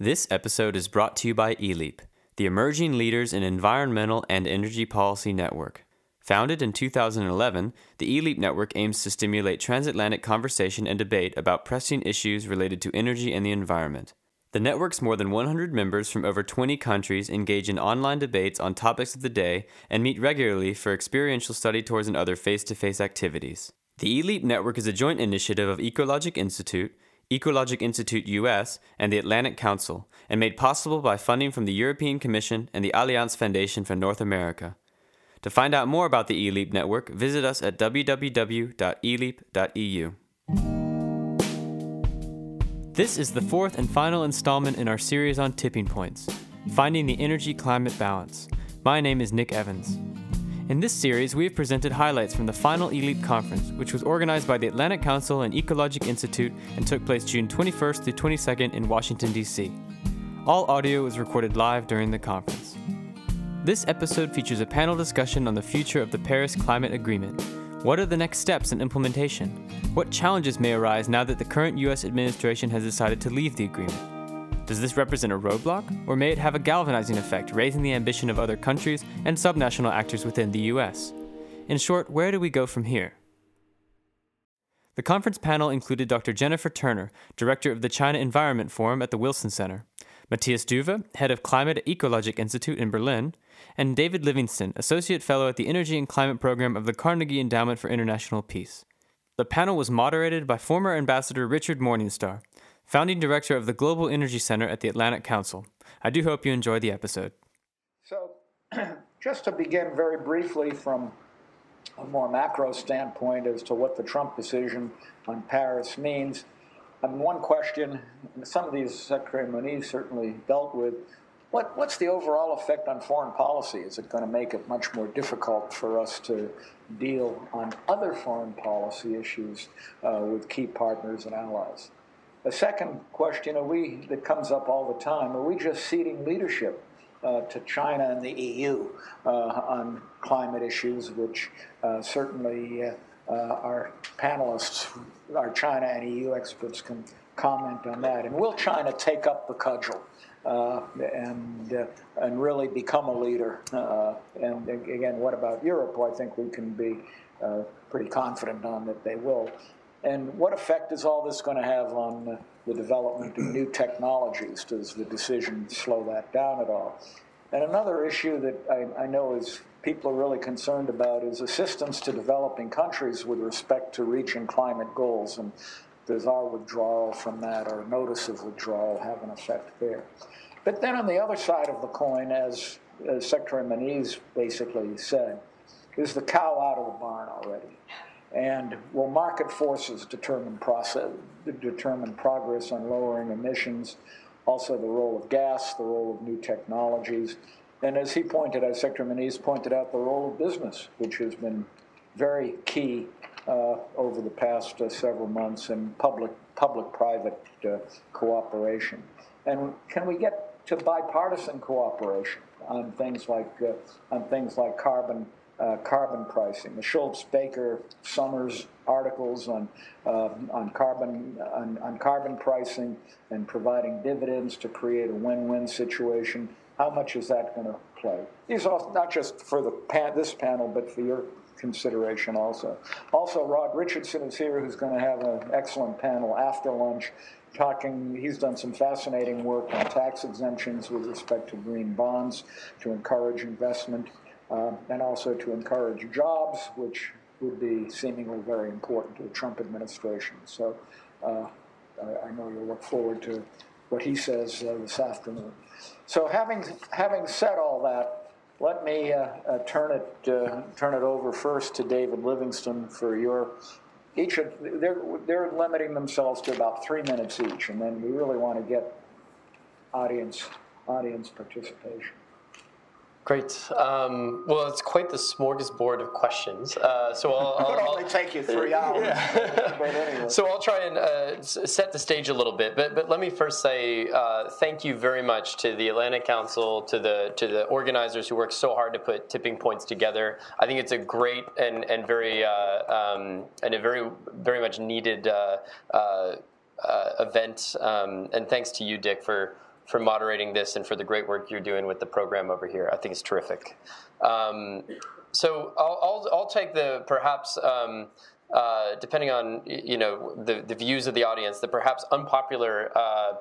This episode is brought to you by ELEAP, the Emerging Leaders in Environmental and Energy Policy Network. Founded in 2011, the ELEAP network aims to stimulate transatlantic conversation and debate about pressing issues related to energy and the environment. The network's more than 100 members from over 20 countries engage in online debates on topics of the day and meet regularly for experiential study tours and other face to face activities. The ELEAP network is a joint initiative of Ecologic Institute, Ecologic Institute US, and the Atlantic Council, and made possible by funding from the European Commission and the Alliance Foundation for North America. To find out more about the ELEAP network, visit us at www.eleap.eu. This is the fourth and final installment in our series on tipping points, finding the energy climate balance. My name is Nick Evans. In this series, we have presented highlights from the final ELEAP conference, which was organized by the Atlantic Council and Ecologic Institute and took place June 21st through 22nd in Washington, D.C. All audio was recorded live during the conference. This episode features a panel discussion on the future of the Paris Climate Agreement. What are the next steps in implementation? What challenges may arise now that the current U.S. administration has decided to leave the agreement? Does this represent a roadblock, or may it have a galvanizing effect, raising the ambition of other countries and subnational actors within the US? In short, where do we go from here? The conference panel included Dr. Jennifer Turner, director of the China Environment Forum at the Wilson Center, Matthias Duwe, head of climate at Ecologic Institute in Berlin, and David Livingston, associate fellow at the Energy and Climate Program of the Carnegie Endowment for International Peace. The panel was moderated by former Ambassador Richard Morningstar, founding director of the Global Energy Center at the Atlantic Council. I do hope you enjoy the episode. So, just to begin very briefly from a more macro standpoint as to what the Trump decision on Paris means, and one question, some of these Secretary Moniz certainly dealt with, what, what's the overall effect on foreign policy? Is it going to make it much more difficult for us to deal on other foreign policy issues uh, with key partners and allies? A second question are we, that comes up all the time are we just ceding leadership uh, to China and the EU uh, on climate issues, which uh, certainly uh, our panelists, our China and EU experts, can comment on that. And will China take up the cudgel? Uh, and uh, and really become a leader. And again, what about Europe? Well, I think we can be pretty confident on that they will. And what effect is all this going to have on the development of new technologies? Does the decision slow that down at all? And another issue that I, I, know is people are really concerned about is assistance to developing countries with respect to reaching climate goals. And does our withdrawal from that or notice of withdrawal have an effect there? But then on the other side of the coin, as, as Secretary Moniz basically said, is the cow out of the barn already? And will market forces determine process, determine progress on lowering emissions? Also, the role of gas, the role of new technologies, and as he pointed out, Secretary Moniz pointed out the role of business, which has been very key uh, over the past uh, several months in public public-private uh, cooperation. And can we get to bipartisan cooperation on things like uh, on things like carbon uh, carbon pricing. The Shultz, Baker, Summers articles on uh, on carbon on, on, carbon pricing and providing dividends to create a win-win situation. How much is that going to play? These are not just for the pan, this panel, but for your consideration also. Also, Rod Richardson is here, who's going to have an excellent panel after lunch. Talking, he's done some fascinating work on tax exemptions with respect to green bonds to encourage investment uh, and also to encourage jobs, which would be seemingly very important to the Trump administration. So uh, I, I, know you'll look forward to what he says uh, this afternoon. So having having said all that, let me uh, uh, turn it uh, turn it over first to David Livingston for your. Each of they're they're limiting themselves to about three minutes each, and then we really want to get audience audience participation. Great. Um, well, it's quite the smorgasbord of questions. Uh, so I'll, I'll, It'll only take you three hours. Yeah. anyway. So I'll try and uh, set the stage a little bit. But but let me first say uh, thank you very much to the Atlantic Council, to the to the organizers who worked so hard to put tipping points together. I think it's a great and and very uh, um, and a very very much needed uh, uh, event. Um, and thanks to you, Dick, for for moderating this and for the great work you're doing with the program over here. I think it's terrific. Um, so I'll, I'll, I'll, take the perhaps. Um, uh, depending on you know the, the views of the audience, the perhaps unpopular uh,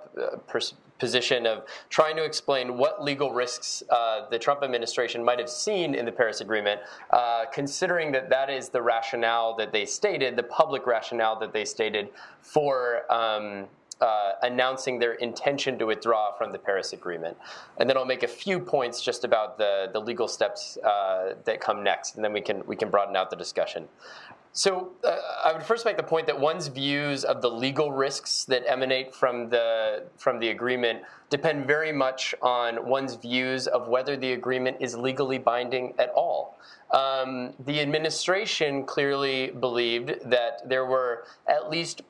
pers- position of trying to explain what legal risks uh, the Trump administration might have seen in the Paris Agreement, uh, considering that that is the rationale that they stated, the public rationale that they stated for. Um, uh, announcing their intention to withdraw from the Paris Agreement. And then I'll make a few points just about the, the legal steps uh, that come next, and then we can, we can broaden out the discussion. So uh, I would first make the point that one's views of the legal risks that emanate from the from the agreement depend very much on one's views of whether the agreement is legally binding at all. Um, the administration clearly believed that there were at least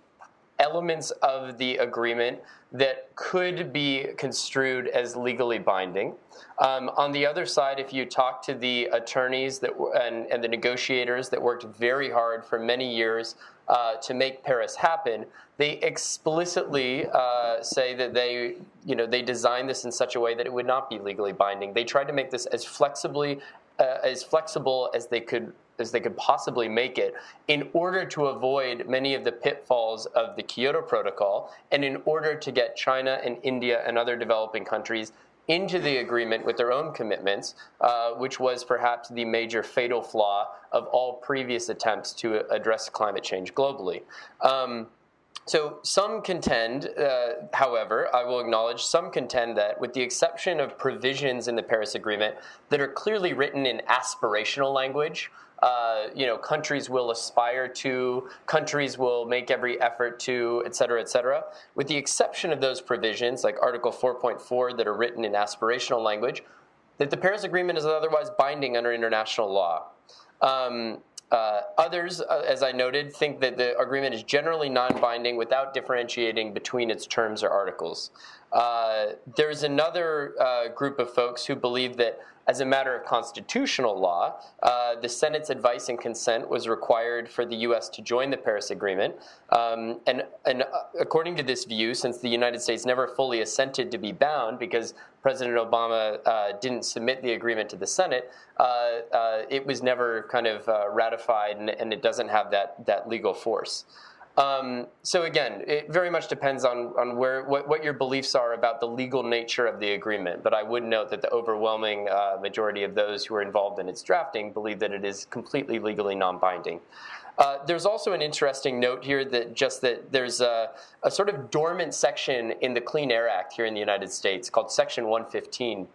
elements of the agreement that could be construed as legally binding. Um, on the other side, if you talk to the attorneys that, and, and the negotiators that worked very hard for many years uh, to make Paris happen, they explicitly uh, say that they, you know, they designed this in such a way that it would not be legally binding. They tried to make this as flexibly uh, as flexible as they could as they could possibly make it in order to avoid many of the pitfalls of the Kyoto Protocol and in order to get China and India and other developing countries into the agreement with their own commitments, uh, which was perhaps the major fatal flaw of all previous attempts to address climate change globally. Um, so some contend, uh, however, I will acknowledge, some contend that with the exception of provisions in the Paris Agreement that are clearly written in aspirational language, uh, you know, countries will aspire to, countries will make every effort to, et cetera, et cetera. With the exception of those provisions, like Article 4.4, that are written in aspirational language, that the Paris Agreement is otherwise binding under international law. Um, uh, others, uh, as I noted, think that the agreement is generally non binding without differentiating between its terms or articles. Uh, there's another uh, group of folks who believe that as a matter of constitutional law, uh, the Senate's advice and consent was required for the U.S. to join the Paris Agreement. Um, and, and uh, according to this view, since the United States never fully assented to be bound because President Obama uh, didn't submit the agreement to the Senate, it was never kind of ratified and, and, it doesn't have that, that legal force. Um, so again, it very much depends on, on where what, what, your beliefs are about the legal nature of the agreement. But I would note that the overwhelming uh, majority of those who are involved in its drafting believe that it is completely legally non-binding. Uh, there's also an interesting note here that just that there's a, a sort of dormant section in the Clean Air Act here in the United States called Section 115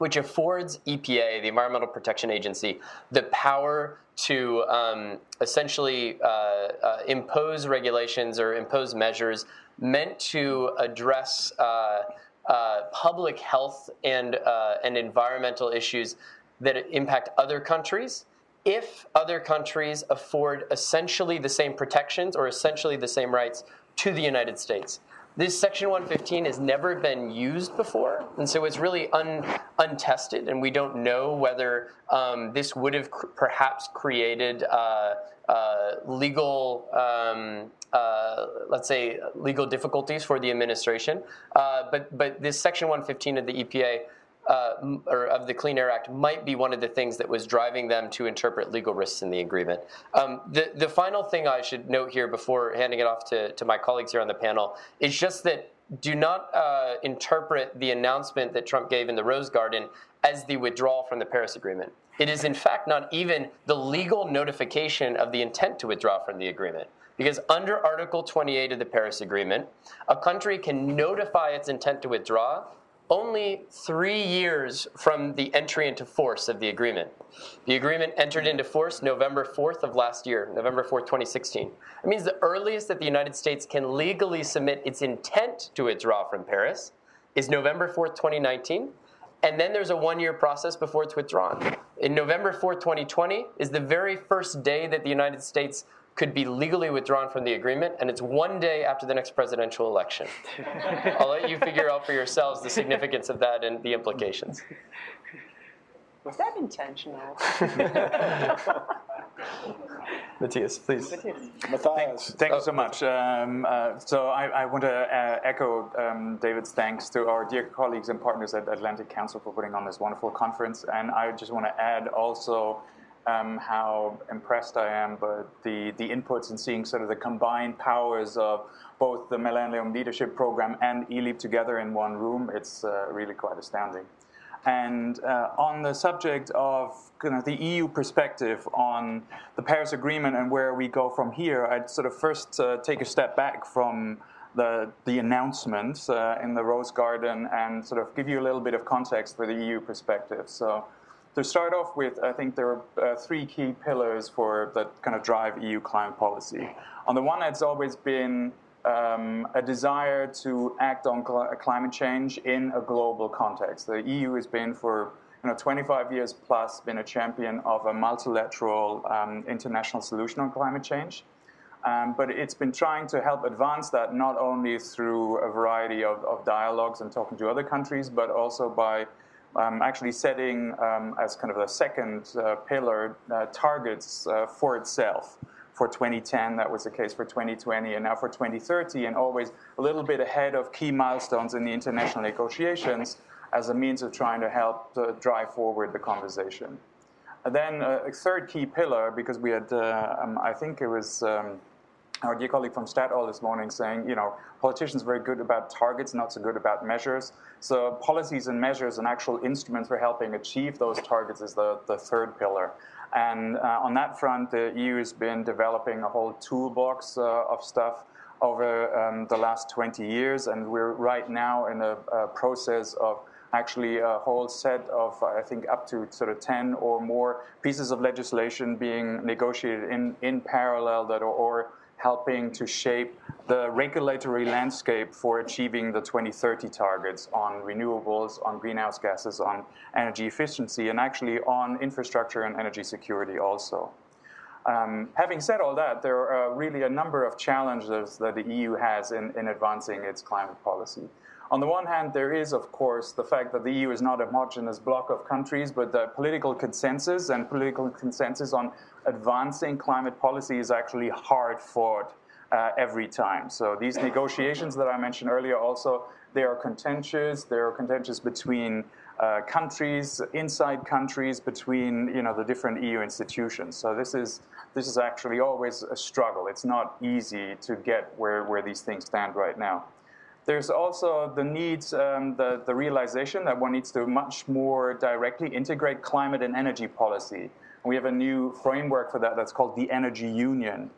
which affords EPA, the Environmental Protection Agency, the power to um, essentially uh, uh, impose regulations or impose measures meant to address uh, uh public health and, uh, and environmental issues that impact other countries if other countries afford essentially the same protections or essentially the same rights to the United States. This Section 115 has never been used before, and so it's really un, untested, and we don't know whether um, this would have cr- perhaps created uh, uh, legal, um, uh, let's say, legal difficulties for the administration. Uh, but, but this Section 115 of the EPA uh, or of the Clean Air Act might be one of the things that was driving them to interpret legal risks in the agreement. Um, the, the final thing I should note here before handing it off to, to my colleagues here on the panel is just that do not uh, interpret the announcement that Trump gave in the Rose Garden as the withdrawal from the Paris Agreement. It is, in fact, not even the legal notification of the intent to withdraw from the agreement. Because under Article 28 of the Paris Agreement, a country can notify its intent to withdraw only three years from the entry into force of the agreement. The agreement entered into force November 4th of last year, November 4th, 2016. It means the earliest that the United States can legally submit its intent to withdraw from Paris is November 4th, 2019. And then there's a one year process before it's withdrawn. In November 4th, 2020 is the very first day that the United States could be legally withdrawn from the agreement, and it's one day after the next presidential election. I'll let you figure out for yourselves the significance of that and the implications. Was that intentional? Matthias, please. Matthias. Thank you so much. Um, uh, so I, I, want to uh, echo um, David's thanks to our dear colleagues and partners at Atlantic Council for putting on this wonderful conference. And I just want to add also um, how impressed I am by the, the inputs and seeing sort of the combined powers of both the Millennium Leadership Program and ELEAP together in one room. It's uh, really quite astounding. And uh, on the subject of the EU perspective on the Paris Agreement and where we go from here, I'd sort of first uh, take a step back from the, the announcement uh, in the Rose Garden and sort of give you a little bit of context for the EU perspective. So, to start off with, I think there are uh, three key pillars for that kind of drive EU climate policy. On the one, hand, it's always been um, a desire to act on cl- climate change in a global context. The EU has been for you know, 25 years plus been a champion of a multilateral um, international solution on climate change. Um, but it's been trying to help advance that not only through a variety of, of dialogues and talking to other countries, but also by um, actually setting um, as kind of the second uh, pillar uh, targets uh, for itself for 2010, that was the case for 2020, and now for 2030, and always a little bit ahead of key milestones in the international negotiations as a means of trying to help to drive forward the conversation. And then uh, a third key pillar, because we had, uh, um, I think it was um, our dear colleague from Statoil this morning saying, you know, politicians are very good about targets, not so good about measures. So policies and measures and actual instruments for helping achieve those targets is the, the third pillar. And uh, on that front, the EU has been developing a whole toolbox uh, of stuff over um, the last 20 years, and we're right now in a, a, process of actually a whole set of, I think, up to sort of 10 or more pieces of legislation being negotiated in, in parallel that are or helping to shape the regulatory landscape for achieving the 2030 targets on renewables, on greenhouse gases, on energy efficiency, and actually on infrastructure and energy security also. Um, having said all that, there are really a number of challenges that the EU has in, in advancing its climate policy. On the one hand, there is, of course, the fact that the EU is not a homogenous block of countries, but the political consensus and political consensus on advancing climate policy is actually hard fought uh, every time. So these negotiations that I mentioned earlier also, they are contentious. They are contentious between uh, countries, inside countries, between you know the different EU institutions. So this is this is actually always a struggle. It's not easy to get where, where these things stand right now. There's also the needs, um, the, the realization that one needs to much more directly integrate climate and energy policy. We have a new framework for that that's called the Energy Union.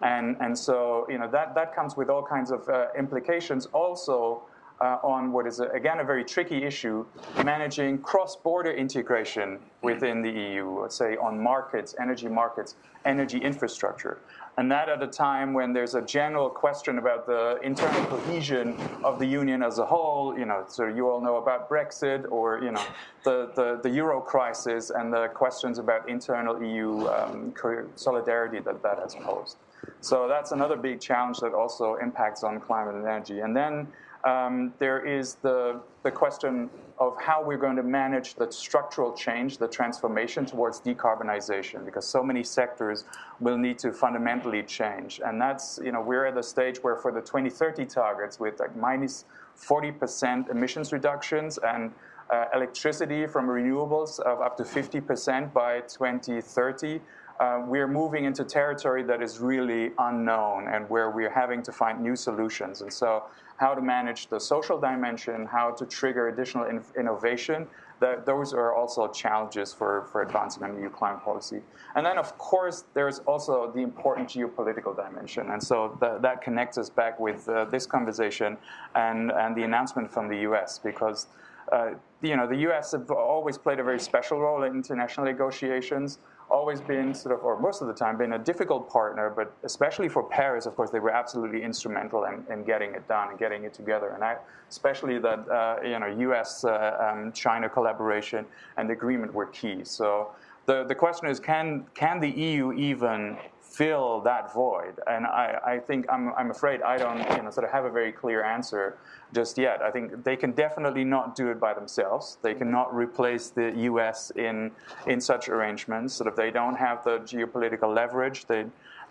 And, and so, you know, that, that comes with all kinds of uh, implications also uh, on what is, a, again, a very tricky issue, managing cross-border integration within the EU, let's say on markets, energy markets, energy infrastructure. And that at a time when there's a general question about the internal cohesion of the union as a whole, you know, so you all know about Brexit or, you know, the, the, the euro crisis and the questions about internal EU um, solidarity that that has posed. So that's another big challenge that also impacts on climate and energy. And then um, there is the, the question of how we're going to manage the structural change, the transformation towards decarbonization, because so many sectors will need to fundamentally change. And that's, you know, we're at the stage where for the 2030 targets with like minus 40% emissions reductions and uh, electricity from renewables of up to 50% by 2030, uh, we're moving into territory that is really unknown and where we're having to find new solutions. And so, how to manage the social dimension, how to trigger additional in- innovation, that, those are also challenges for, for advancing a new climate policy. And then, of course, there's also the important geopolitical dimension. And so the, that connects us back with uh, this conversation and, and the announcement from the US because. Uh, you know, the U.S. have always played a very special role in international negotiations always been sort of, or most of the time, been a difficult partner, but especially for Paris, of course, they were absolutely instrumental in, in getting it done and getting it together. And I, especially that, uh, you know, U.S. Uh, um, China collaboration and agreement were key. So the, the question is, can, can the EU even fill that void. And I, I think I'm, I'm afraid I don't you know, sort of have a very clear answer just yet. I think they can definitely not do it by themselves. They cannot replace the U.S. in in such arrangements. Sort of they don't have the geopolitical leverage. They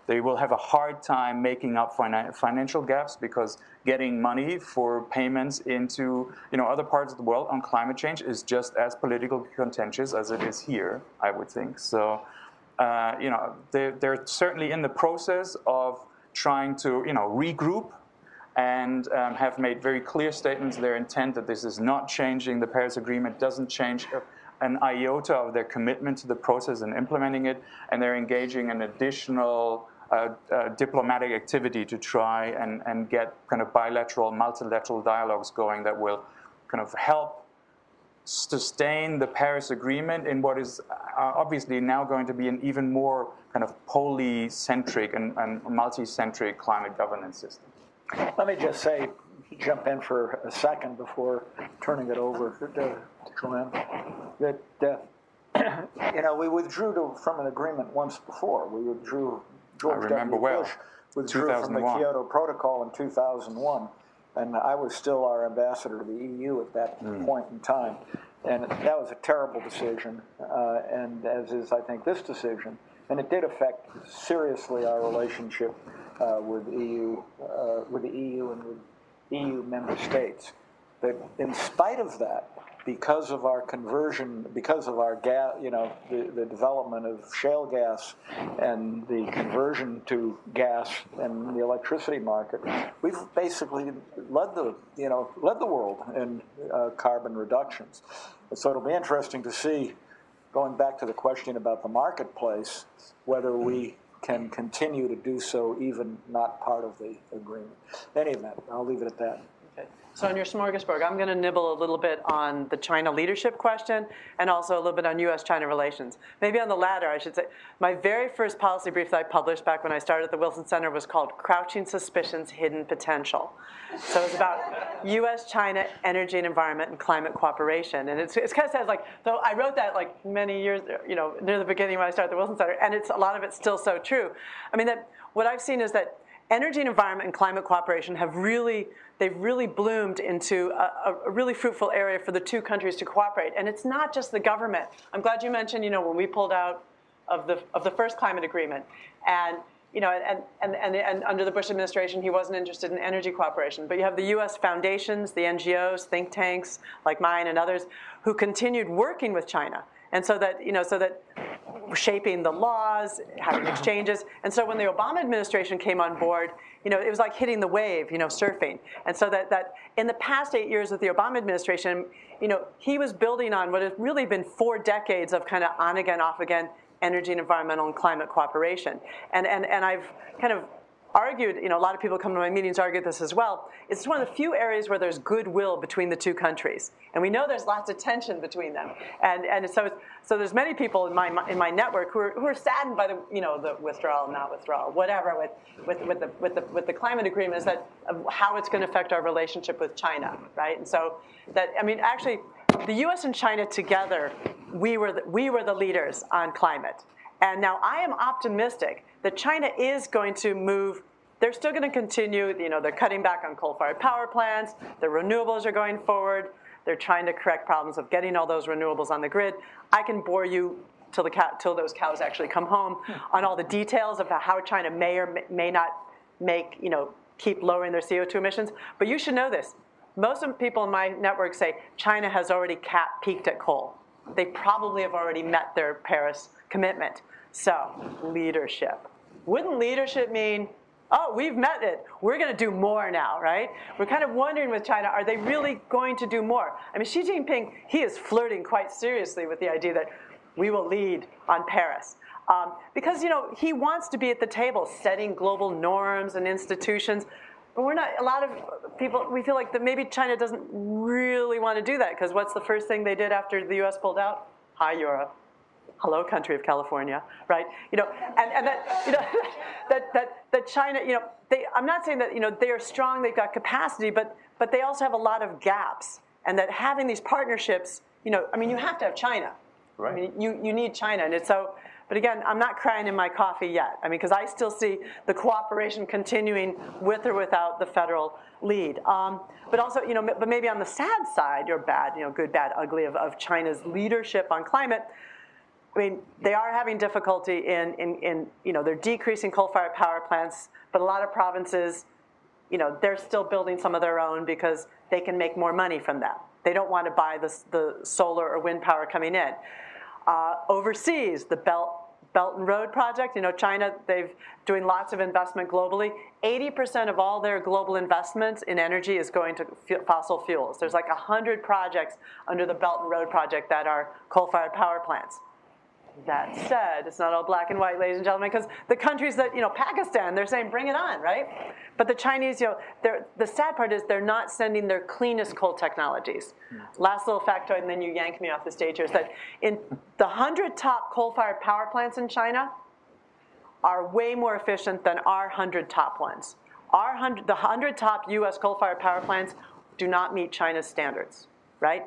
they will have a hard time making up financial gaps because getting money for payments into you know other parts of the world on climate change is just as politically contentious as it is here. I would think so. Uh, you know, they're, they're, certainly in the process of trying to, you know, regroup and um, have made very clear statements. Their intent that this is not changing the Paris Agreement, doesn't change an iota of their commitment to the process and implementing it, and they're engaging in additional uh, uh, diplomatic activity to try and, and get kind of bilateral, multilateral dialogues going that will kind of help sustain the Paris Agreement in what is uh, obviously now going to be an even more kind of polycentric and, and multi-centric climate governance system. Let me just say, jump in for a second before turning it over to Joanne, that uh, you know we withdrew to, from an agreement once before. We withdrew. George w. well. Bush withdrew from the Kyoto Protocol in 2001 and I was still our ambassador to the EU at that mm. point in time. And that was a terrible decision, uh, and as is, I think, this decision. And it did affect seriously our relationship uh, with EU, uh, with the EU and with EU member states. But in spite of that, because of our conversion, because of our gas, you know, the, the development of shale gas and the conversion to gas and the electricity market, we've basically led the, you know, led the world in uh, carbon reductions. So it'll be interesting to see, going back to the question about the marketplace, whether we can continue to do so even not part of the agreement. In any event, I'll leave it at that. So on your smorgasbord, I'm going to nibble a little bit on the China leadership question and also a little bit on U.S.-China relations. Maybe on the latter, I should say. My very first policy brief that I published back when I started at the Wilson Center was called "Crouching Suspicions: Hidden Potential." So it's about U.S.-China energy and environment and climate cooperation, and it's, it's kind of sad. Like, though I wrote that like many years, you know, near the beginning when I started at the Wilson Center, and it's a lot of it's still so true. I mean, that what I've seen is that energy and environment and climate cooperation have really they've really bloomed into a, a, really fruitful area for the two countries to cooperate. And it's not just the government. I'm glad you mentioned, you know, when we pulled out of the of the first climate agreement, and you know, and, and, and, and under the Bush administration, he wasn't interested in energy cooperation. But you have the U.S. foundations, the NGOs, think tanks like mine and others, who continued working with China. And so that, you know, so that shaping the laws, having exchanges. And so when the Obama administration came on board, you know, it was like hitting the wave, you know, surfing. And so that, that in the past eight years with the Obama administration, you know, he was building on what has really been four decades of kind of on again, off again energy and environmental and climate cooperation. And, and, and I've kind of argued, you know, a lot of people come to my meetings argue this as well. It's one of the few areas where there's goodwill between the two countries, and we know there's lots of tension between them. And and so so there's many people in my in my network who are who are saddened by the you know the withdrawal, not withdrawal, whatever with with with the with the with the climate agreement is that how it's going to affect our relationship with China, right? And so that I mean actually. The U.S. and China together, we were the, we were the leaders on climate, and now I am optimistic that China is going to move. They're still going to continue. You know, they're cutting back on coal-fired power plants. The renewables are going forward. They're trying to correct problems of getting all those renewables on the grid. I can bore you till the cow, till those cows actually come home hmm. on all the details of how China may or may not make you know keep lowering their CO2 emissions. But you should know this. Most of the people in my network say China has already capped, peaked at coal. They probably have already met their Paris commitment. So, leadership. Wouldn't leadership mean, oh, we've met it, we're going to do more now, right? We're kind of wondering with China, are they really going to do more? I mean, Xi Jinping, he is flirting quite seriously with the idea that we will lead on Paris. Um, because, you know, he wants to be at the table setting global norms and institutions. But we're not, a lot of people, we feel like that maybe China doesn't really want to do that because what's the first thing they did after the US pulled out? Hi, Europe hello country of California, right? You know, and, and that, you know, that, that, that China, you know, they, I'm not saying that, you know, they are strong, they've got capacity, but, but they also have a lot of gaps. And that having these partnerships, you know, I mean, you have to have China. Right. I mean, you, you need China. And it's so, But again, I'm not crying in my coffee yet. I mean, because I still see the cooperation continuing with or without the federal lead. Um, but also, you know, but maybe on the sad side, or bad, you know, good, bad, ugly of, of China's leadership on climate, I mean, they are having difficulty in, in, in, you know, they're decreasing coal-fired power plants, but a lot of provinces, you know, they're still building some of their own because they can make more money from them. They don't want to buy the, the solar or wind power coming in. Uh, overseas, the Belt, Belt and Road Project, you know, China, they've doing lots of investment globally. 80% of all their global investments in energy is going to fossil fuels. There's like 100 projects under the Belt and Road Project that are coal-fired power plants. That said, it's not all black and white, ladies and gentlemen, because the countries that, you know, Pakistan, they're saying bring it on, right? But the Chinese, you know, the sad part is they're not sending their cleanest coal technologies. Hmm. Last little factoid, and then you yank me off the stage here, is that in the 100 top coal-fired power plants in China are way more efficient than our 100 top ones. Our 100, the 100 top US coal-fired power plants do not meet China's standards, right?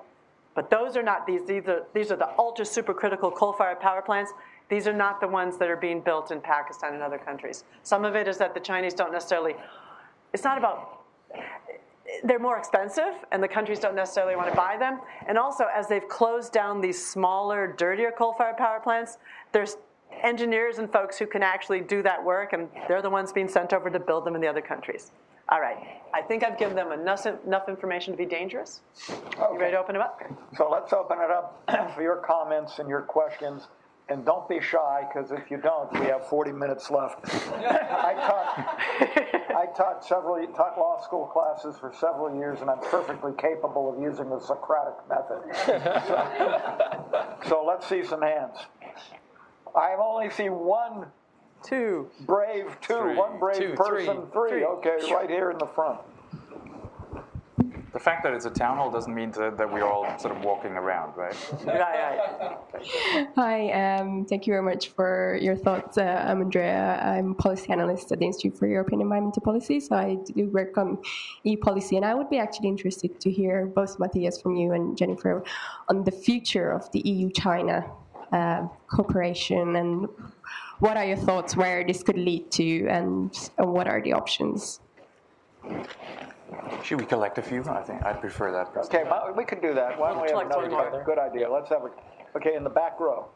But those are not these, these are, these are the ultra supercritical coal-fired power plants. These are not the ones that are being built in Pakistan and other countries. Some of it is that the Chinese don't necessarily, it's not about, they're more expensive and the countries don't necessarily want to buy them. And also, as they've closed down these smaller, dirtier coal-fired power plants, there's engineers and folks who can actually do that work, and they're the ones being sent over to build them in the other countries. All right. I think I've given them enough, enough information to be dangerous. Okay. You ready to open it up? So let's open it up for your comments and your questions. And don't be shy, because if you don't, we have 40 minutes left. I taught, I taught several taught law school classes for several years, and I'm perfectly capable of using the Socratic method. so, so let's see some hands. I only see one Two. Brave, two. Three. One brave two, person, three. three. Okay, right here in the front. The fact that it's a town hall doesn't mean that, that we're all sort of walking around, right? right, right. Hi, um, thank you very much for your thoughts. Uh, I'm Andrea. I'm a policy analyst at the Institute for European Environmental Policy, so I do work on e-policy, and I would be actually interested to hear both Matthias from you and Jennifer on the future of the EU-China uh, cooperation and what are your thoughts where this could lead to and, and what are the options? Should we collect a few? I think I'd prefer that. Okay, we could do that. Why don't we have another good idea? Let's have a, okay, in the back row.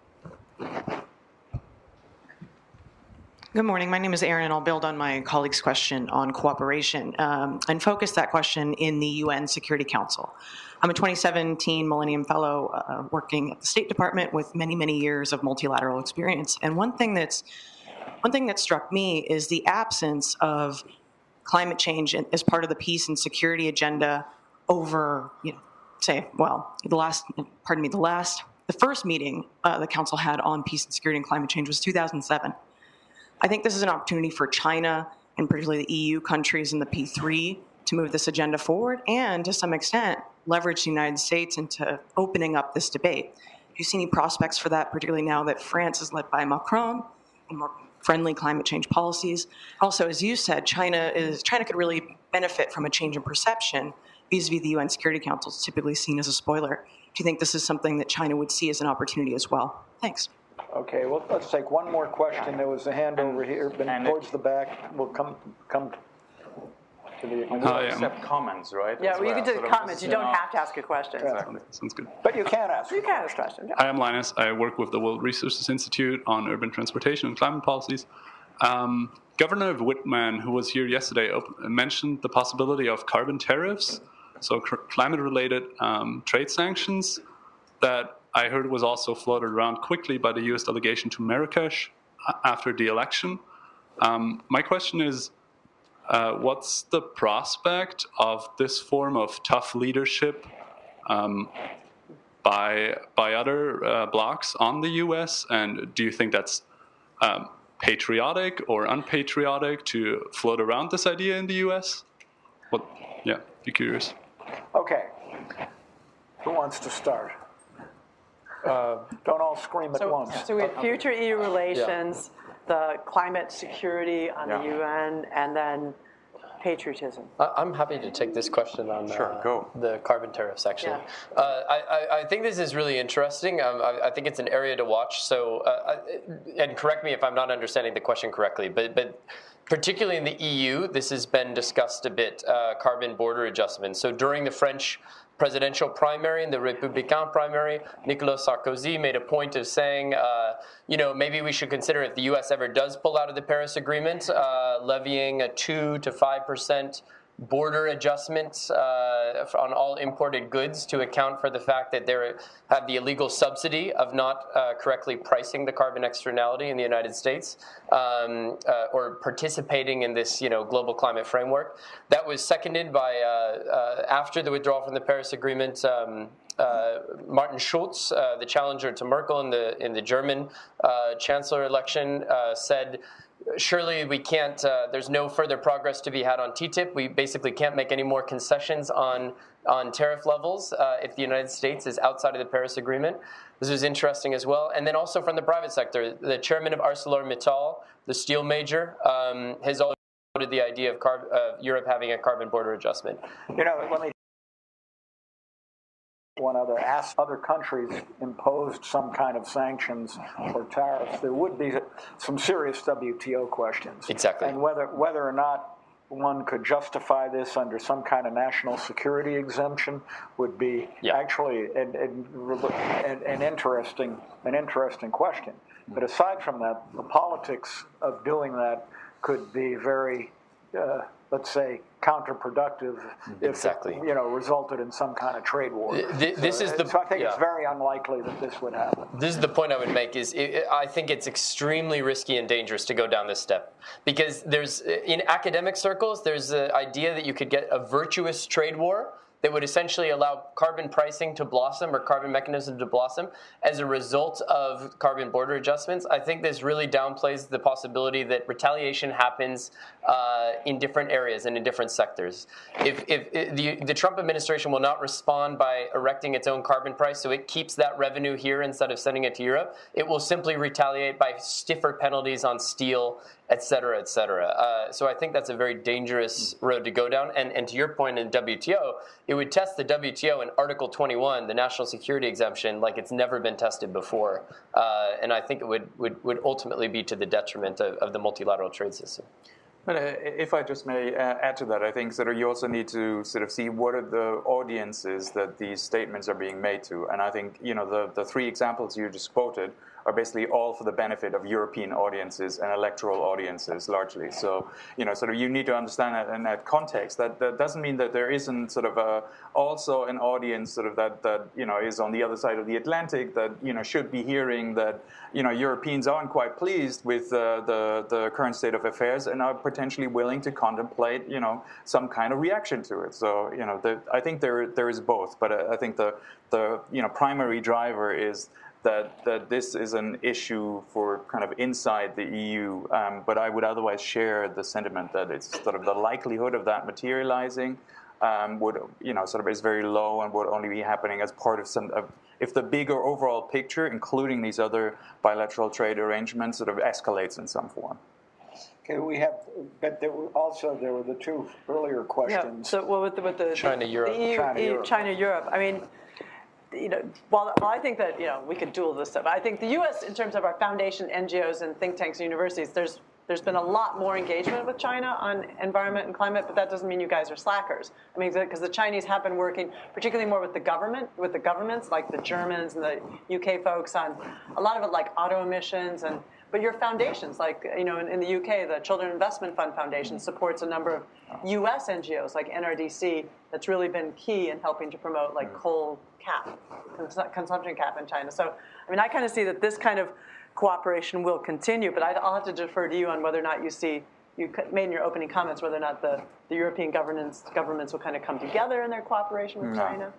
Good morning. My name is Erin, and I'll build on my colleague's question on cooperation um, and focus that question in the UN Security Council. I'm a 2017 Millennium Fellow uh, working at the State Department with many, many years of multilateral experience. And one thing that's one thing that struck me is the absence of climate change as part of the peace and security agenda over, you know, say, well, the last, pardon me, the last, the first meeting uh, the council had on peace and security and climate change was 2007. I think this is an opportunity for China and particularly the EU countries and the P3 to move this agenda forward and to some extent leverage the United States into opening up this debate. Do you see any prospects for that, particularly now that France is led by Macron and more friendly climate change policies? Also, as you said, China is China could really benefit from a change in perception vis-a-vis the UN Security Council. It's typically seen as a spoiler. Do you think this is something that China would see as an opportunity as well? Thanks. Okay, well, let's take one more question. There was a hand over here, but towards the back. We'll come come to the. And we'll accept comments, right? Yeah, well, you can do comments. You don't have to ask a question. Exactly. Sounds good. But you can ask. You can ask a question. Yeah. Hi, I'm Linus. I work with the World Resources Institute on urban transportation and climate policies. Um, Governor Whitman, who was here yesterday, mentioned the possibility of carbon tariffs, so climate-related um, trade sanctions that I heard was also floated around quickly by the U.S. delegation to Marrakesh uh, after the election. Um, my question is uh, what's the prospect of this form of tough leadership um, by by other uh, blocs on the U.S. And do you think that's um, patriotic or unpatriotic to float around this idea in the U.S.? What? Yeah, be curious. Okay. Who wants to start? Uh, don't all scream at so, once. So we have future EU relations. Yeah the climate security on yeah. the UN, and then patriotism. I'm happy to take this question on sure, uh, go. the carbon tariff section. Yeah. Uh, I, I, I, think this is really interesting. Um, I, I, think it's an area to watch. So, uh, and correct me if I'm not understanding the question correctly, but but particularly in the EU, this has been discussed a bit. Uh, carbon border adjustments. So during the French presidential primary and the Republican primary, Nicolas Sarkozy made a point of saying, uh, you know, maybe we should consider if the U.S. ever does pull out of the Paris Agreement, uh, levying a two to five percent border adjustments uh, on all imported goods to account for the fact that they have the illegal subsidy of not uh, correctly pricing the carbon externality in the United States um, uh, or participating in this you know global climate framework. That was seconded by uh, uh, after the withdrawal from the Paris Agreement. Um, uh, Martin Schulz, uh, the challenger to Merkel in the in the German uh, chancellor election, said surely we can't, uh, there's no further progress to be had on TTIP. We basically can't make any more concessions on, on tariff levels uh, if the United States is outside of the Paris Agreement. This is interesting as well. And then also from the private sector, the chairman of ArcelorMittal, the steel major, um, has already the idea of uh, Europe having a carbon border adjustment. You know, let me when other ask other countries imposed some kind of sanctions or tariffs, there would be some serious WTO questions. Exactly. And whether whether or not one could justify this under some kind of national security exemption would be yeah. actually an, an, an, interesting an interesting question. But aside from that, the politics of doing that could be very uh, let's say, counterproductive exactly. if it, you know resulted in some kind of trade war. this so, is the. So I think yeah. it's very unlikely that this would happen. This is the point I would make. Is it, I think it's extremely risky and dangerous to go down this step because there's in academic circles there's the idea that you could get a virtuous trade war that would essentially allow carbon pricing to blossom or carbon mechanism to blossom as a result of carbon border adjustments. I think this really downplays the possibility that retaliation happens uh, in different areas and in different sectors. If, if, if the, the Trump administration will not respond by erecting its own carbon price, so it keeps that revenue here instead of sending it to Europe, it will simply retaliate by stiffer penalties on steel et cetera, et cetera. Uh, so I think that's a very dangerous road to go down. And, and to your point in WTO, it would test the WTO in Article 21, the national security exemption, like it's never been tested before. Uh, and I think it would, would, would ultimately be to the detriment of, of the multilateral trade system. But uh, if I just may uh, add to that, I think sort of you also need to sort of see what are the audiences that these statements are being made to. And I think you know the, the three examples you just quoted are basically all for the benefit of European audiences and electoral audiences largely. So, you know, sort of you need to understand that in that context. That, that doesn't mean that there isn't sort of a, also an audience sort of that, that, you know, is on the other side of the Atlantic that, you know, should be hearing that, you know, Europeans aren't quite pleased with uh, the, the current state of affairs and are potentially willing to contemplate, you know, some kind of reaction to it. So, you know, the, I think there, there is both, but I think the, the, you know, primary driver is that, that this is an issue for kind of inside the EU, um, but I would otherwise share the sentiment that it's sort of the likelihood of that materializing um, would, you know, sort of is very low and would only be happening as part of some, of, if the bigger overall picture, including these other bilateral trade arrangements, sort of escalates in some form. Okay, we have, but there were also there were the two earlier questions. Yeah. So, well, with the, with the China, Europe, EU, China, EU, Europe. China, Europe. I mean, you know, while, while, I think that you know we could duel this stuff, I think the U.S. in terms of our foundation, NGOs, and think tanks and universities, there's there's been a lot more engagement with China on environment and climate, but that doesn't mean you guys are slackers. I mean, because the Chinese have been working, particularly more with the government, with the governments like the Germans and the UK folks on a lot of it, like auto emissions and. But your foundations, like you know, in, in the UK, the Children Investment Fund Foundation supports a number of U.S. NGOs like NRDC that's really been key in helping to promote like coal cap, consumption cap in China. So, I mean, I kind of see that this kind of cooperation will continue, but I'll have to defer to you on whether or not you see, you made in your opening comments whether or not the, the European governments, governments will kind of come together in their cooperation with no. China.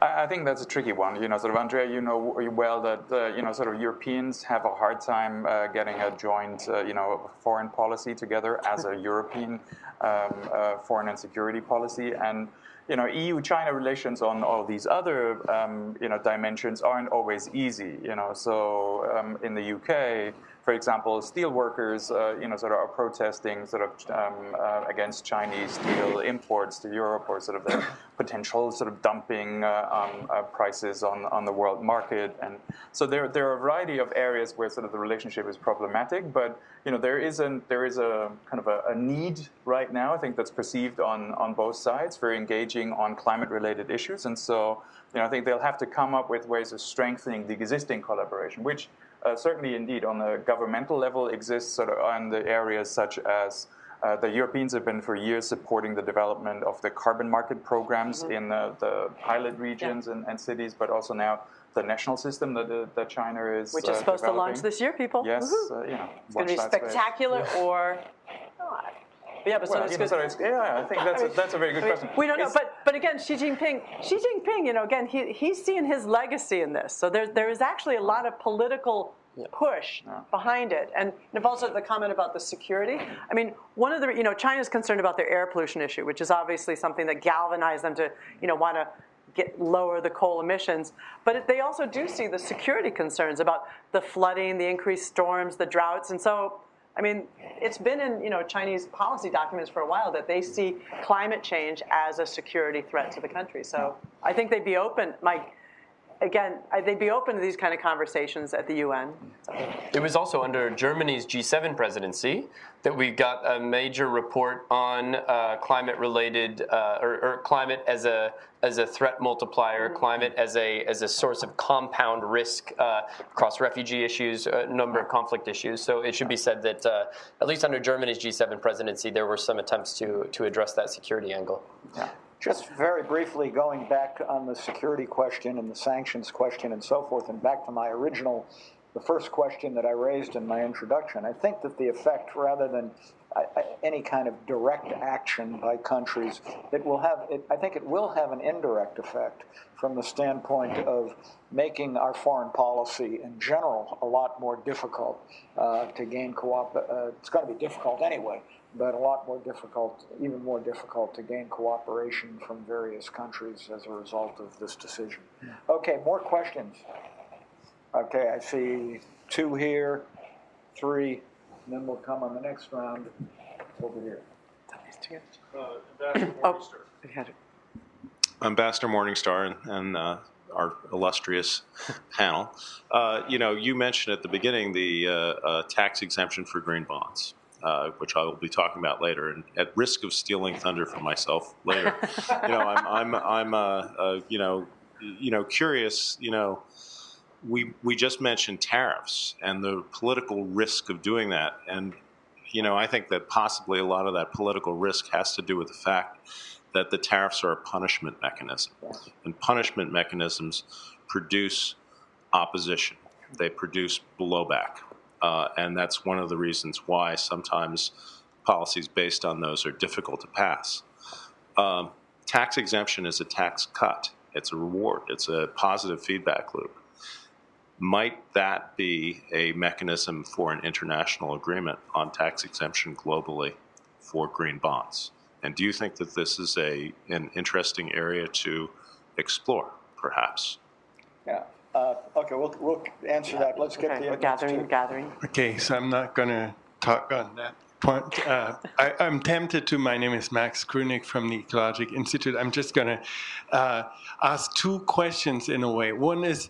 I, I, think that's a tricky one. You know, sort of, Andrea, you know well that, uh, you know, sort of Europeans have a hard time uh, getting a joint, uh, you know, foreign policy together as a European um, uh, foreign and security policy. And you know, EU-China relations on all these other, um, you know, dimensions aren't always easy. You know, so um, in the UK, for example, steel workers, uh, you know, sort of are protesting sort of um, uh, against Chinese steel imports to Europe or sort of the potential sort of dumping uh, um, uh, prices on, on the world market. And so there, there are a variety of areas where sort of the relationship is problematic, but you know, there is a, there is a kind of a, a need right now, I think that's perceived on, on both sides for engaging on climate related issues. And so, you know, I think they'll have to come up with ways of strengthening the existing collaboration, which uh, certainly indeed on the governmental level exists sort of on the areas such as uh, the Europeans have been for years supporting the development of the carbon market programs mm-hmm. in the, the, pilot regions yeah. and, and, cities, but also now the national system that, uh, that China is which is uh, supposed developing. to launch this year. People, yes, uh, you know, it's going to be spectacular or not. Yeah, but well, so it's, it's, yeah, I think that's a, that's a very good I mean, question. We don't know, but but again, Xi Jinping, Xi Jinping, you know, again, he, he's seeing his legacy in this. So there there is actually a lot of political push yeah. behind it. And, and also the comment about the security. I mean, one of the, you know, China's concerned about their air pollution issue, which is obviously something that galvanized them to, you know, want to get lower the coal emissions. But they also do see the security concerns about the flooding, the increased storms, the droughts. And so, I mean, it's been in, you know, Chinese policy documents for a while that they see climate change as a security threat to the country. So I think they'd be open. My again, they'd be open to these kind of conversations at the UN. It was also under Germany's G7 presidency that we got a major report on uh, climate-related uh, or, or, climate as a as a threat multiplier, mm-hmm. climate as a as a source of compound risk uh, across refugee issues, a number of conflict issues. So it should be said that uh, at least under Germany's G7 presidency, there were some attempts to to address that security angle. Yeah. Just very briefly, going back on the security question and the sanctions question and so forth, and back to my original, the first question that I raised in my introduction, I think that the effect, rather than uh, uh, any kind of direct action by countries, it will have, it, I think it will have an indirect effect from the standpoint of making our foreign policy in general a lot more difficult uh, to gain cooperation. Uh, it's going to be difficult anyway, but a lot more difficult, even more difficult to gain cooperation from various countries as a result of this decision. Okay, more questions. Okay, I see two here, three, and then we'll come on the next round over here. Uh, Ambassador Morningstar. Oh, Ambassador Morningstar and, and uh, our illustrious panel. Uh, you know, you mentioned at the beginning the uh, uh, tax exemption for green bonds uh, which I will be talking about later. And at risk of stealing thunder from myself later, you know, I'm I'm I'm uh, uh, you know you know curious. You know, we we just mentioned tariffs and the political risk of doing that, and you know, I think that possibly a lot of that political risk has to do with the fact that the tariffs are a punishment mechanism, and punishment mechanisms produce opposition. They produce blowback. Uh, and that's one of the reasons why sometimes policies based on those are difficult to pass. Um, tax exemption is a tax cut, it's a reward, it's a positive feedback loop. Might that be a mechanism for an international agreement on tax exemption globally for green bonds? And do you think that this is a, an interesting area to explore, perhaps? Yeah. Uh, okay, we'll, we'll answer that. Let's get okay, the gathering, gathering. Okay, so I'm not going to talk on that point. Uh, I, am tempted to. My name is Max Grünig from the Ecologic Institute. I'm just going to uh, ask two questions in a way. One is,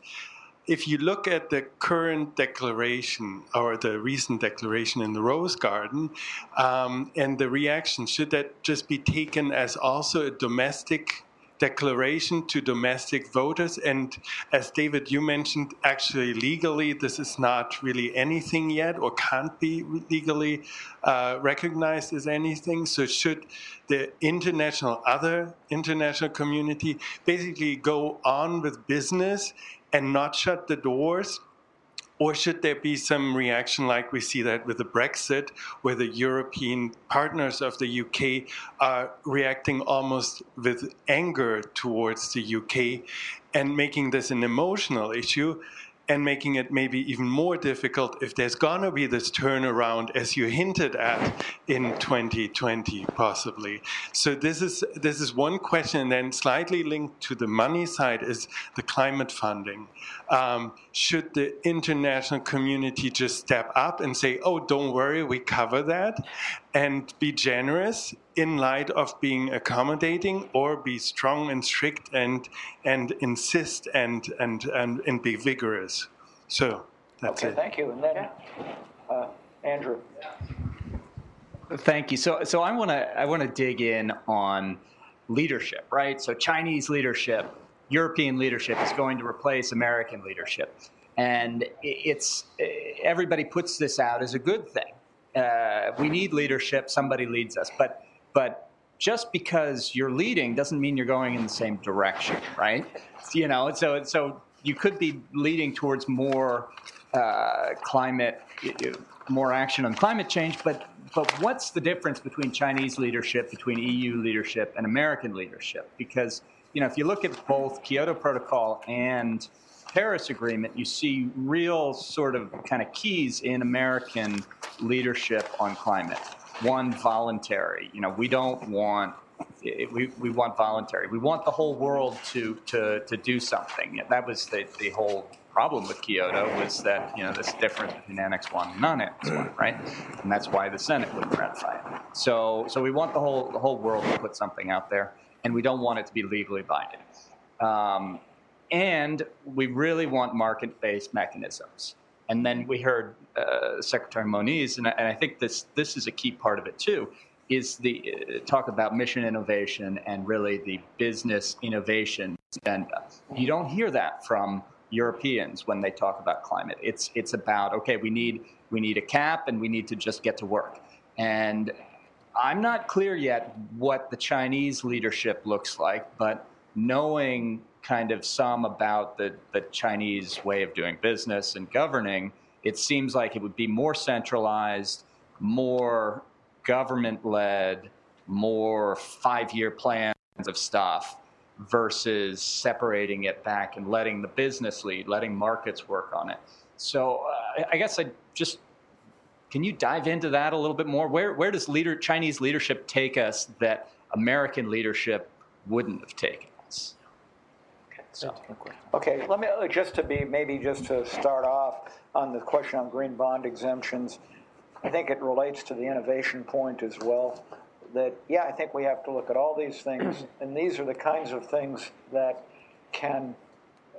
if you look at the current declaration or the recent declaration in the Rose Garden um, and the reaction, should that just be taken as also a domestic declaration to domestic voters. And as David, you mentioned, actually legally, this is not really anything yet or can't be legally uh, recognized as anything. So should the international, other international community basically go on with business and not shut the doors or should there be some reaction like we see that with the Brexit, where the European partners of the UK are reacting almost with anger towards the UK and making this an emotional issue? and making it maybe even more difficult if there's gonna be this turnaround as you hinted at in 2020 possibly. So this is this is one question, and then slightly linked to the money side is the climate funding. Um, should the international community just step up and say, "Oh, don't worry, we cover that," and be generous in light of being accommodating, or be strong and strict and and insist and and and, and be vigorous? So that's okay, it. thank you. And then uh, Andrew. Thank you. So, so I want to I want to dig in on leadership, right? So, Chinese leadership, European leadership is going to replace American leadership, and it's everybody puts this out as a good thing. Uh, we need leadership. Somebody leads us, but but just because you're leading doesn't mean you're going in the same direction, right? You know, so so you could be leading towards more uh, climate, more action on climate change, but but what's the difference between Chinese leadership, between EU leadership, and American leadership? Because you know, if you look at both Kyoto Protocol and Paris Agreement, you see real sort of kind of keys in American leadership on climate. One, voluntary. You know, we don't want we, we want voluntary. We want the whole world to to to do something. That was the the whole problem with Kyoto was that you know this difference between Annex One and non-Annex One, mm. right? And that's why the Senate wouldn't ratify it. So so we want the whole the whole world to put something out there, and we don't want it to be legally binding. Um, and we really want market-based mechanisms. And then we heard uh, Secretary Moniz, and I, and I think this this is a key part of it too is the uh, talk about mission innovation and really the business innovation agenda. You don't hear that from Europeans when they talk about climate. It's it's about okay, we need we need a cap and we need to just get to work. And I'm not clear yet what the Chinese leadership looks like, but knowing kind of some about the, the Chinese way of doing business and governing, it seems like it would be more centralized, more government led, more five year plans of stuff versus separating it back and letting the business lead, letting markets work on it. So uh, I guess I just can you dive into that a little bit more? Where where does leader Chinese leadership take us that American leadership wouldn't have taken us? So, okay, let me uh, just to be maybe just to start off on the question on green bond exemptions. I think it relates to the innovation point as well that, yeah, I think we have to look at all these things, and these are the kinds of things that can.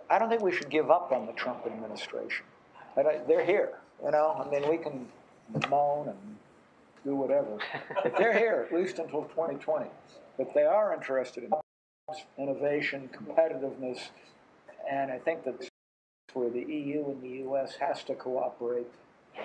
I don't think we should give up on the Trump administration. I, they're here, you know. I mean, we can moan and do whatever. they're here at least until 2020. But they are interested in innovation, competitiveness, and I think that's where the EU and the U.S. has to cooperate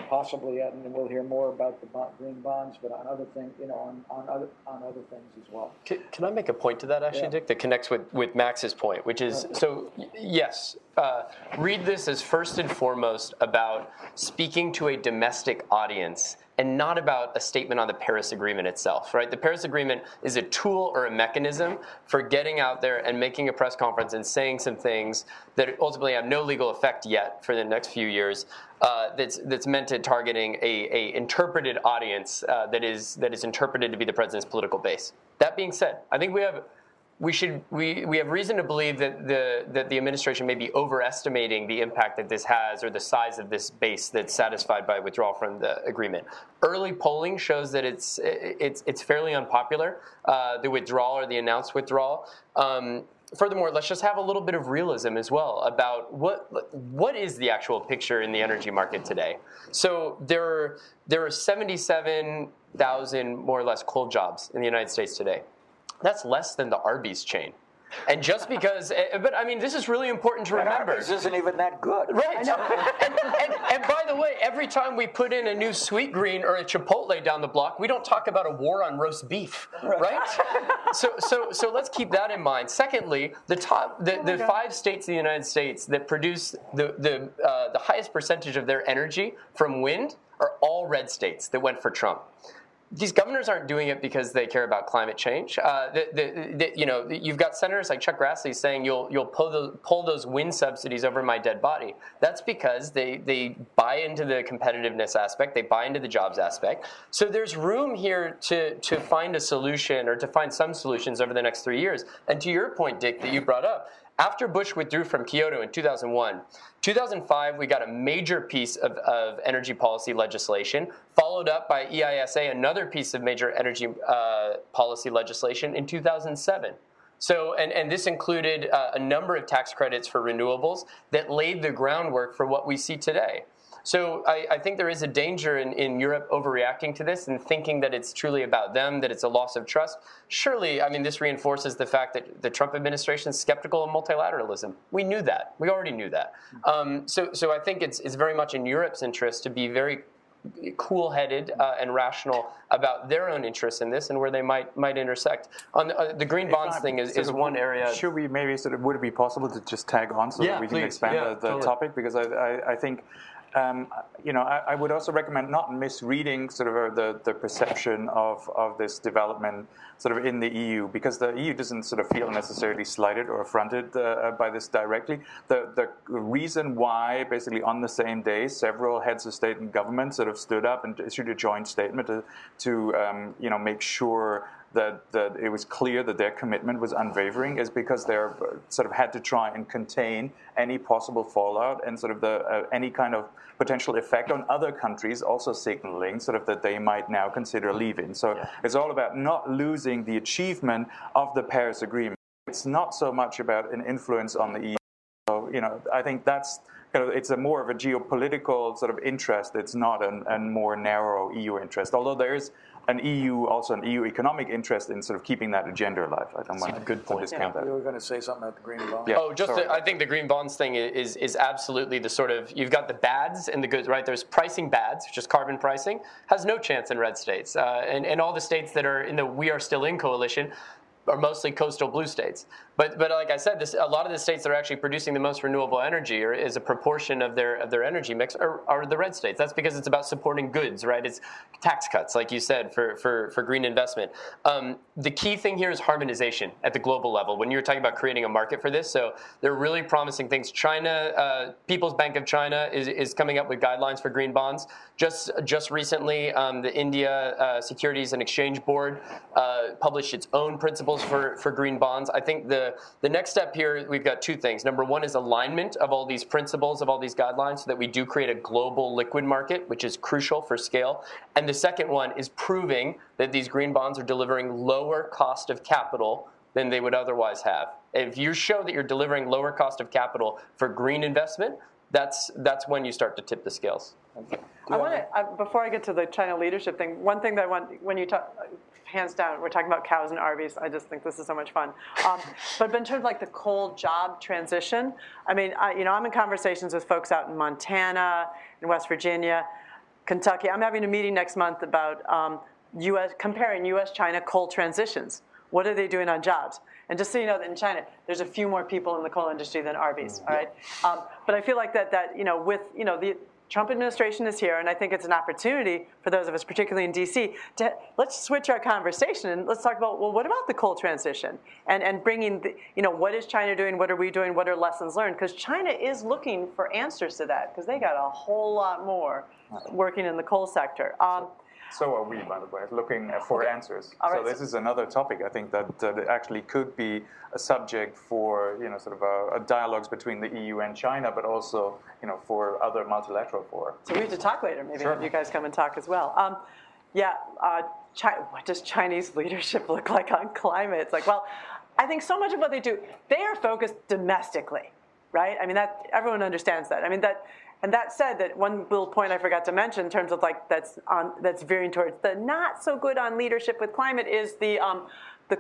possibly, and we'll hear more about the green bonds, but on other things, you know, on, on other on other things as well. Can, can I make a point to that, actually, yeah. Dick, that connects with, with Max's point, which is so yes, uh, read this as first and foremost about speaking to a domestic audience and not about a statement on the Paris Agreement itself, right? The Paris Agreement is a tool or a mechanism for getting out there and making a press conference and saying some things that ultimately have no legal effect yet for the next few years. Uh, that's that's meant to targeting a, a interpreted audience uh, that is that is interpreted to be the president's political base. That being said, I think we have we should we, we have reason to believe that the that the administration may be overestimating the impact that this has or the size of this base that's satisfied by withdrawal from the agreement. Early polling shows that it's it's it's fairly unpopular uh, the withdrawal or the announced withdrawal. Um, furthermore, let's just have a little bit of realism as well about what what is the actual picture in the energy market today. So there are there are 77,000 more or less coal jobs in the United States today. That's less than the Arby's chain. And just because, eh, but I mean, this is really important to remember. Arby's isn't even that good. Right. and, and, and, by the way, every time we put in a new Sweetgreen or a Chipotle down the block, we don't talk about a war on roast beef, right? so, so, so let's keep that in mind. Secondly, the top, the, the five states in the United States that produce the the uh, the highest percentage of their energy from wind are all red states that went for Trump. These governors aren't doing it because they care about climate change. Uh, the, the, the, you know, you've got senators like Chuck Grassley saying you'll you'll pull, the, pull those wind subsidies over my dead body. That's because they they buy into the competitiveness aspect, they buy into the jobs aspect. So there's room here to to find a solution or to find some solutions over the next three years. And to your point, Dick, that you brought up, after Bush withdrew from Kyoto in 2001, 2005, we got a major piece of, of energy policy legislation, followed up by EISA, another piece of major energy uh, policy legislation in 2007. So, and, and this included uh, a number of tax credits for renewables that laid the groundwork for what we see today. So I, I, think there is a danger in, in Europe overreacting to this and thinking that it's truly about them, that it's a loss of trust. Surely, I mean, this reinforces the fact that the Trump administration is skeptical of multilateralism. We knew that. We already knew that. Um, so, so I think it's, it's very much in Europe's interest to be very cool-headed uh, and rational about their own interests in this and where they might might intersect. On the, uh, the green bonds thing is, is one area. Should we maybe sort of would it be possible to just tag on so yeah, that we please. can expand yeah, the, the totally. topic because I, I, I think um, you know, I, I, would also recommend not misreading sort of uh, the, the perception of, of this development sort of in the EU because the EU doesn't sort of feel necessarily slighted or affronted uh, uh, by this directly. The, the reason why, basically on the same day, several heads of state and government sort of stood up and issued a joint statement to, to um, you know, make sure that, that it was clear that their commitment was unwavering is because they uh, sort of had to try and contain any possible fallout and sort of the uh, any kind of potential effect on other countries, also signaling sort of that they might now consider leaving. So yeah. it's all about not losing the achievement of the Paris Agreement. It's not so much about an influence on the EU. So, you know, I think that's kind of, it's a more of a geopolitical sort of interest. It's not a an more narrow EU interest, although there is an EU, also an EU economic interest in sort of keeping that agenda alive. I don't want to good point. discount yeah. that. You were going to say something about the green bonds. Yeah, oh, just the, I think the green bonds thing is is absolutely the sort of you've got the bads and the goods, right? There's pricing bads, which is carbon pricing, has no chance in red states, uh, and and all the states that are in the we are still in coalition are mostly coastal blue states. But, but like I said, this, a lot of the states that are actually producing the most renewable energy, or is a proportion of their of their energy mix, are, are, the red states. That's because it's about supporting goods, right? It's tax cuts, like you said, for for, for green investment. Um, the key thing here is harmonization at the global level. When you're talking about creating a market for this, so they're really promising things. China, uh, People's Bank of China, is, is coming up with guidelines for green bonds. Just just recently, um, the India uh, Securities and Exchange Board uh, published its own principles for for green bonds. I think the the, next step here, we've got two things. Number one is alignment of all these principles, of all these guidelines, so that we do create a global liquid market, which is crucial for scale. And the second one is proving that these green bonds are delivering lower cost of capital than they would otherwise have. If you show that you're delivering lower cost of capital for green investment, that's that's when you start to tip the scales. I want to before I get to the China leadership thing. One thing that I want when you talk hands down, we're talking about cows and Arby's. I just think this is so much fun. Um, but in terms of like the coal job transition, I mean, I, you know, I'm in conversations with folks out in Montana, in West Virginia, Kentucky. I'm having a meeting next month about um, U.S. comparing U.S.-China coal transitions. What are they doing on jobs? And just so you know, that in China, there's a few more people in the coal industry than Arby's. All right, um, but I feel like that that you know with you know the Trump administration is here, and I think it's an opportunity for those of us, particularly in DC, to let's switch our conversation and let's talk about well, what about the coal transition and and bringing the, you know what is China doing, what are we doing, what are lessons learned? Because China is looking for answers to that because they got a whole lot more working in the coal sector. Um, so are we, by the way, looking for answers. So this is another topic I think that, uh, that actually could be a subject for you know sort of a, a, dialogues between the EU and China, but also you know for other multilateral fora. So we have to talk later. Maybe sure. have you guys come and talk as well. Um, yeah, uh, China, what does Chinese leadership look like on climate? It's like, well, I think so much of what they do, they are focused domestically, right? I mean, that everyone understands that. I mean, that and that said, that one little point I forgot to mention in terms of like that's on that's veering towards the not so good on leadership with climate is the um, the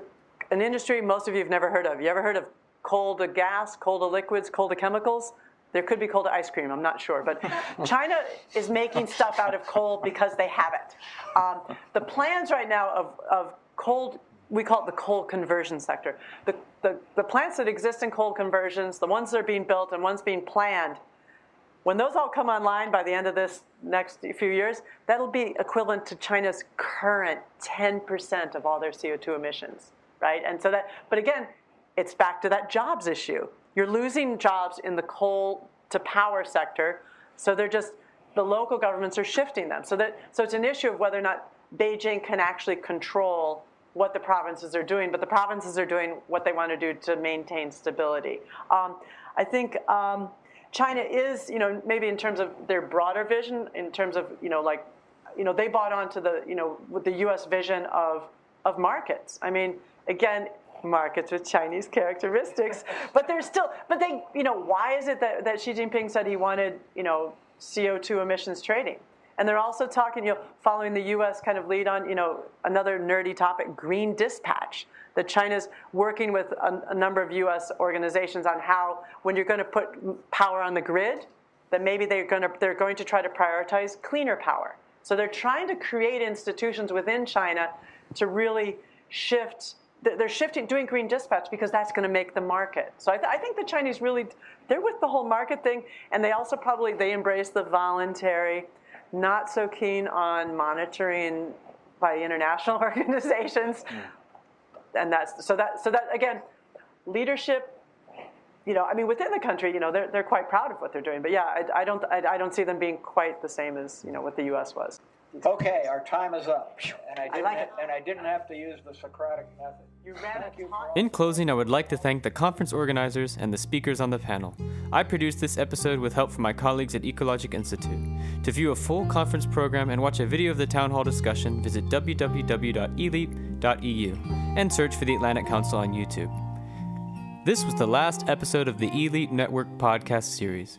an industry most of you have never heard of. You ever heard of coal to gas, coal to liquids, coal to chemicals? There could be coal to ice cream. I'm not sure, but China is making stuff out of coal because they have it. Um, the plans right now of of coal we call it the coal conversion sector. The, the, the plants that exist in coal conversions, the ones that are being built and ones being planned, When those all come online by the end of this next few years, that'll be equivalent to China's current 10% of all their CO2 emissions, right? And so that, but again, it's back to that jobs issue. You're losing jobs in the coal to power sector, so they're just the local governments are shifting them. So that so it's an issue of whether or not Beijing can actually control what the provinces are doing, but the provinces are doing what they want to do to maintain stability. Um, I think um, China is, you know, maybe in terms of their broader vision, in terms of, you know, like, you know, they bought onto the, you know, with the U.S. vision of of markets. I mean, again, markets with Chinese characteristics, but there's still, but they, you know, why is it that, that Xi Jinping said he wanted, you know, CO2 emissions trading? And they're also talking, you know, following the U.S. kind of lead on, you know, another nerdy topic, green dispatch. That China's working with a, a number of U.S. organizations on how, when you're going to put power on the grid, that maybe they're going to they're going to try to prioritize cleaner power. So they're trying to create institutions within China to really shift. They're shifting, doing green dispatch because that's going to make the market. So I, th- I think the Chinese really, they're with the whole market thing, and they also probably they embrace the voluntary not so keen on monitoring by international organizations. Mm. And that's so that so that again, leadership. You know, I mean, within the country, you know, they're they're quite proud of what they're doing. But yeah, I, I don't I, I don't see them being quite the same as you know what the U.S. was. Okay, our time is up, and I didn't, I like ha- and I didn't have to use the Socratic method. You ran In closing, I would like to thank the conference organizers and the speakers on the panel. I produced this episode with help from my colleagues at Ecologic Institute. To view a full conference program and watch a video of the town hall discussion, visit www.eleap.eu and search for the Atlantic Council on YouTube. This was the last episode of the ELEAP Network podcast series.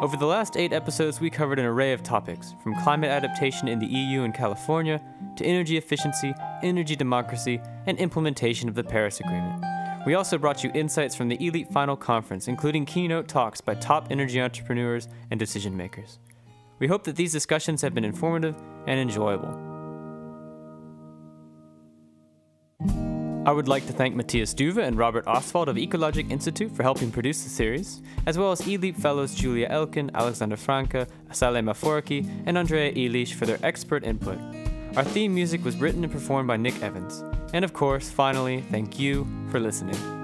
Over the last eight episodes, we covered an array of topics, from climate adaptation in the EU and California, to energy efficiency, energy democracy, and implementation of the Paris Agreement. We also brought you insights from the ELEAP Final Conference, including keynote talks by top energy entrepreneurs and decision makers. We hope that these discussions have been informative and enjoyable. I would like to thank Matthias Duwe and Robert Oswald of Ecologic Institute for helping produce the series, as well as ELEAP fellows Julia Elkin, Alexander Franca, Asale Maforiki, and Andrea Elish for their expert input. Our theme music was written and performed by Nick Evans. And of course, finally, thank you for listening.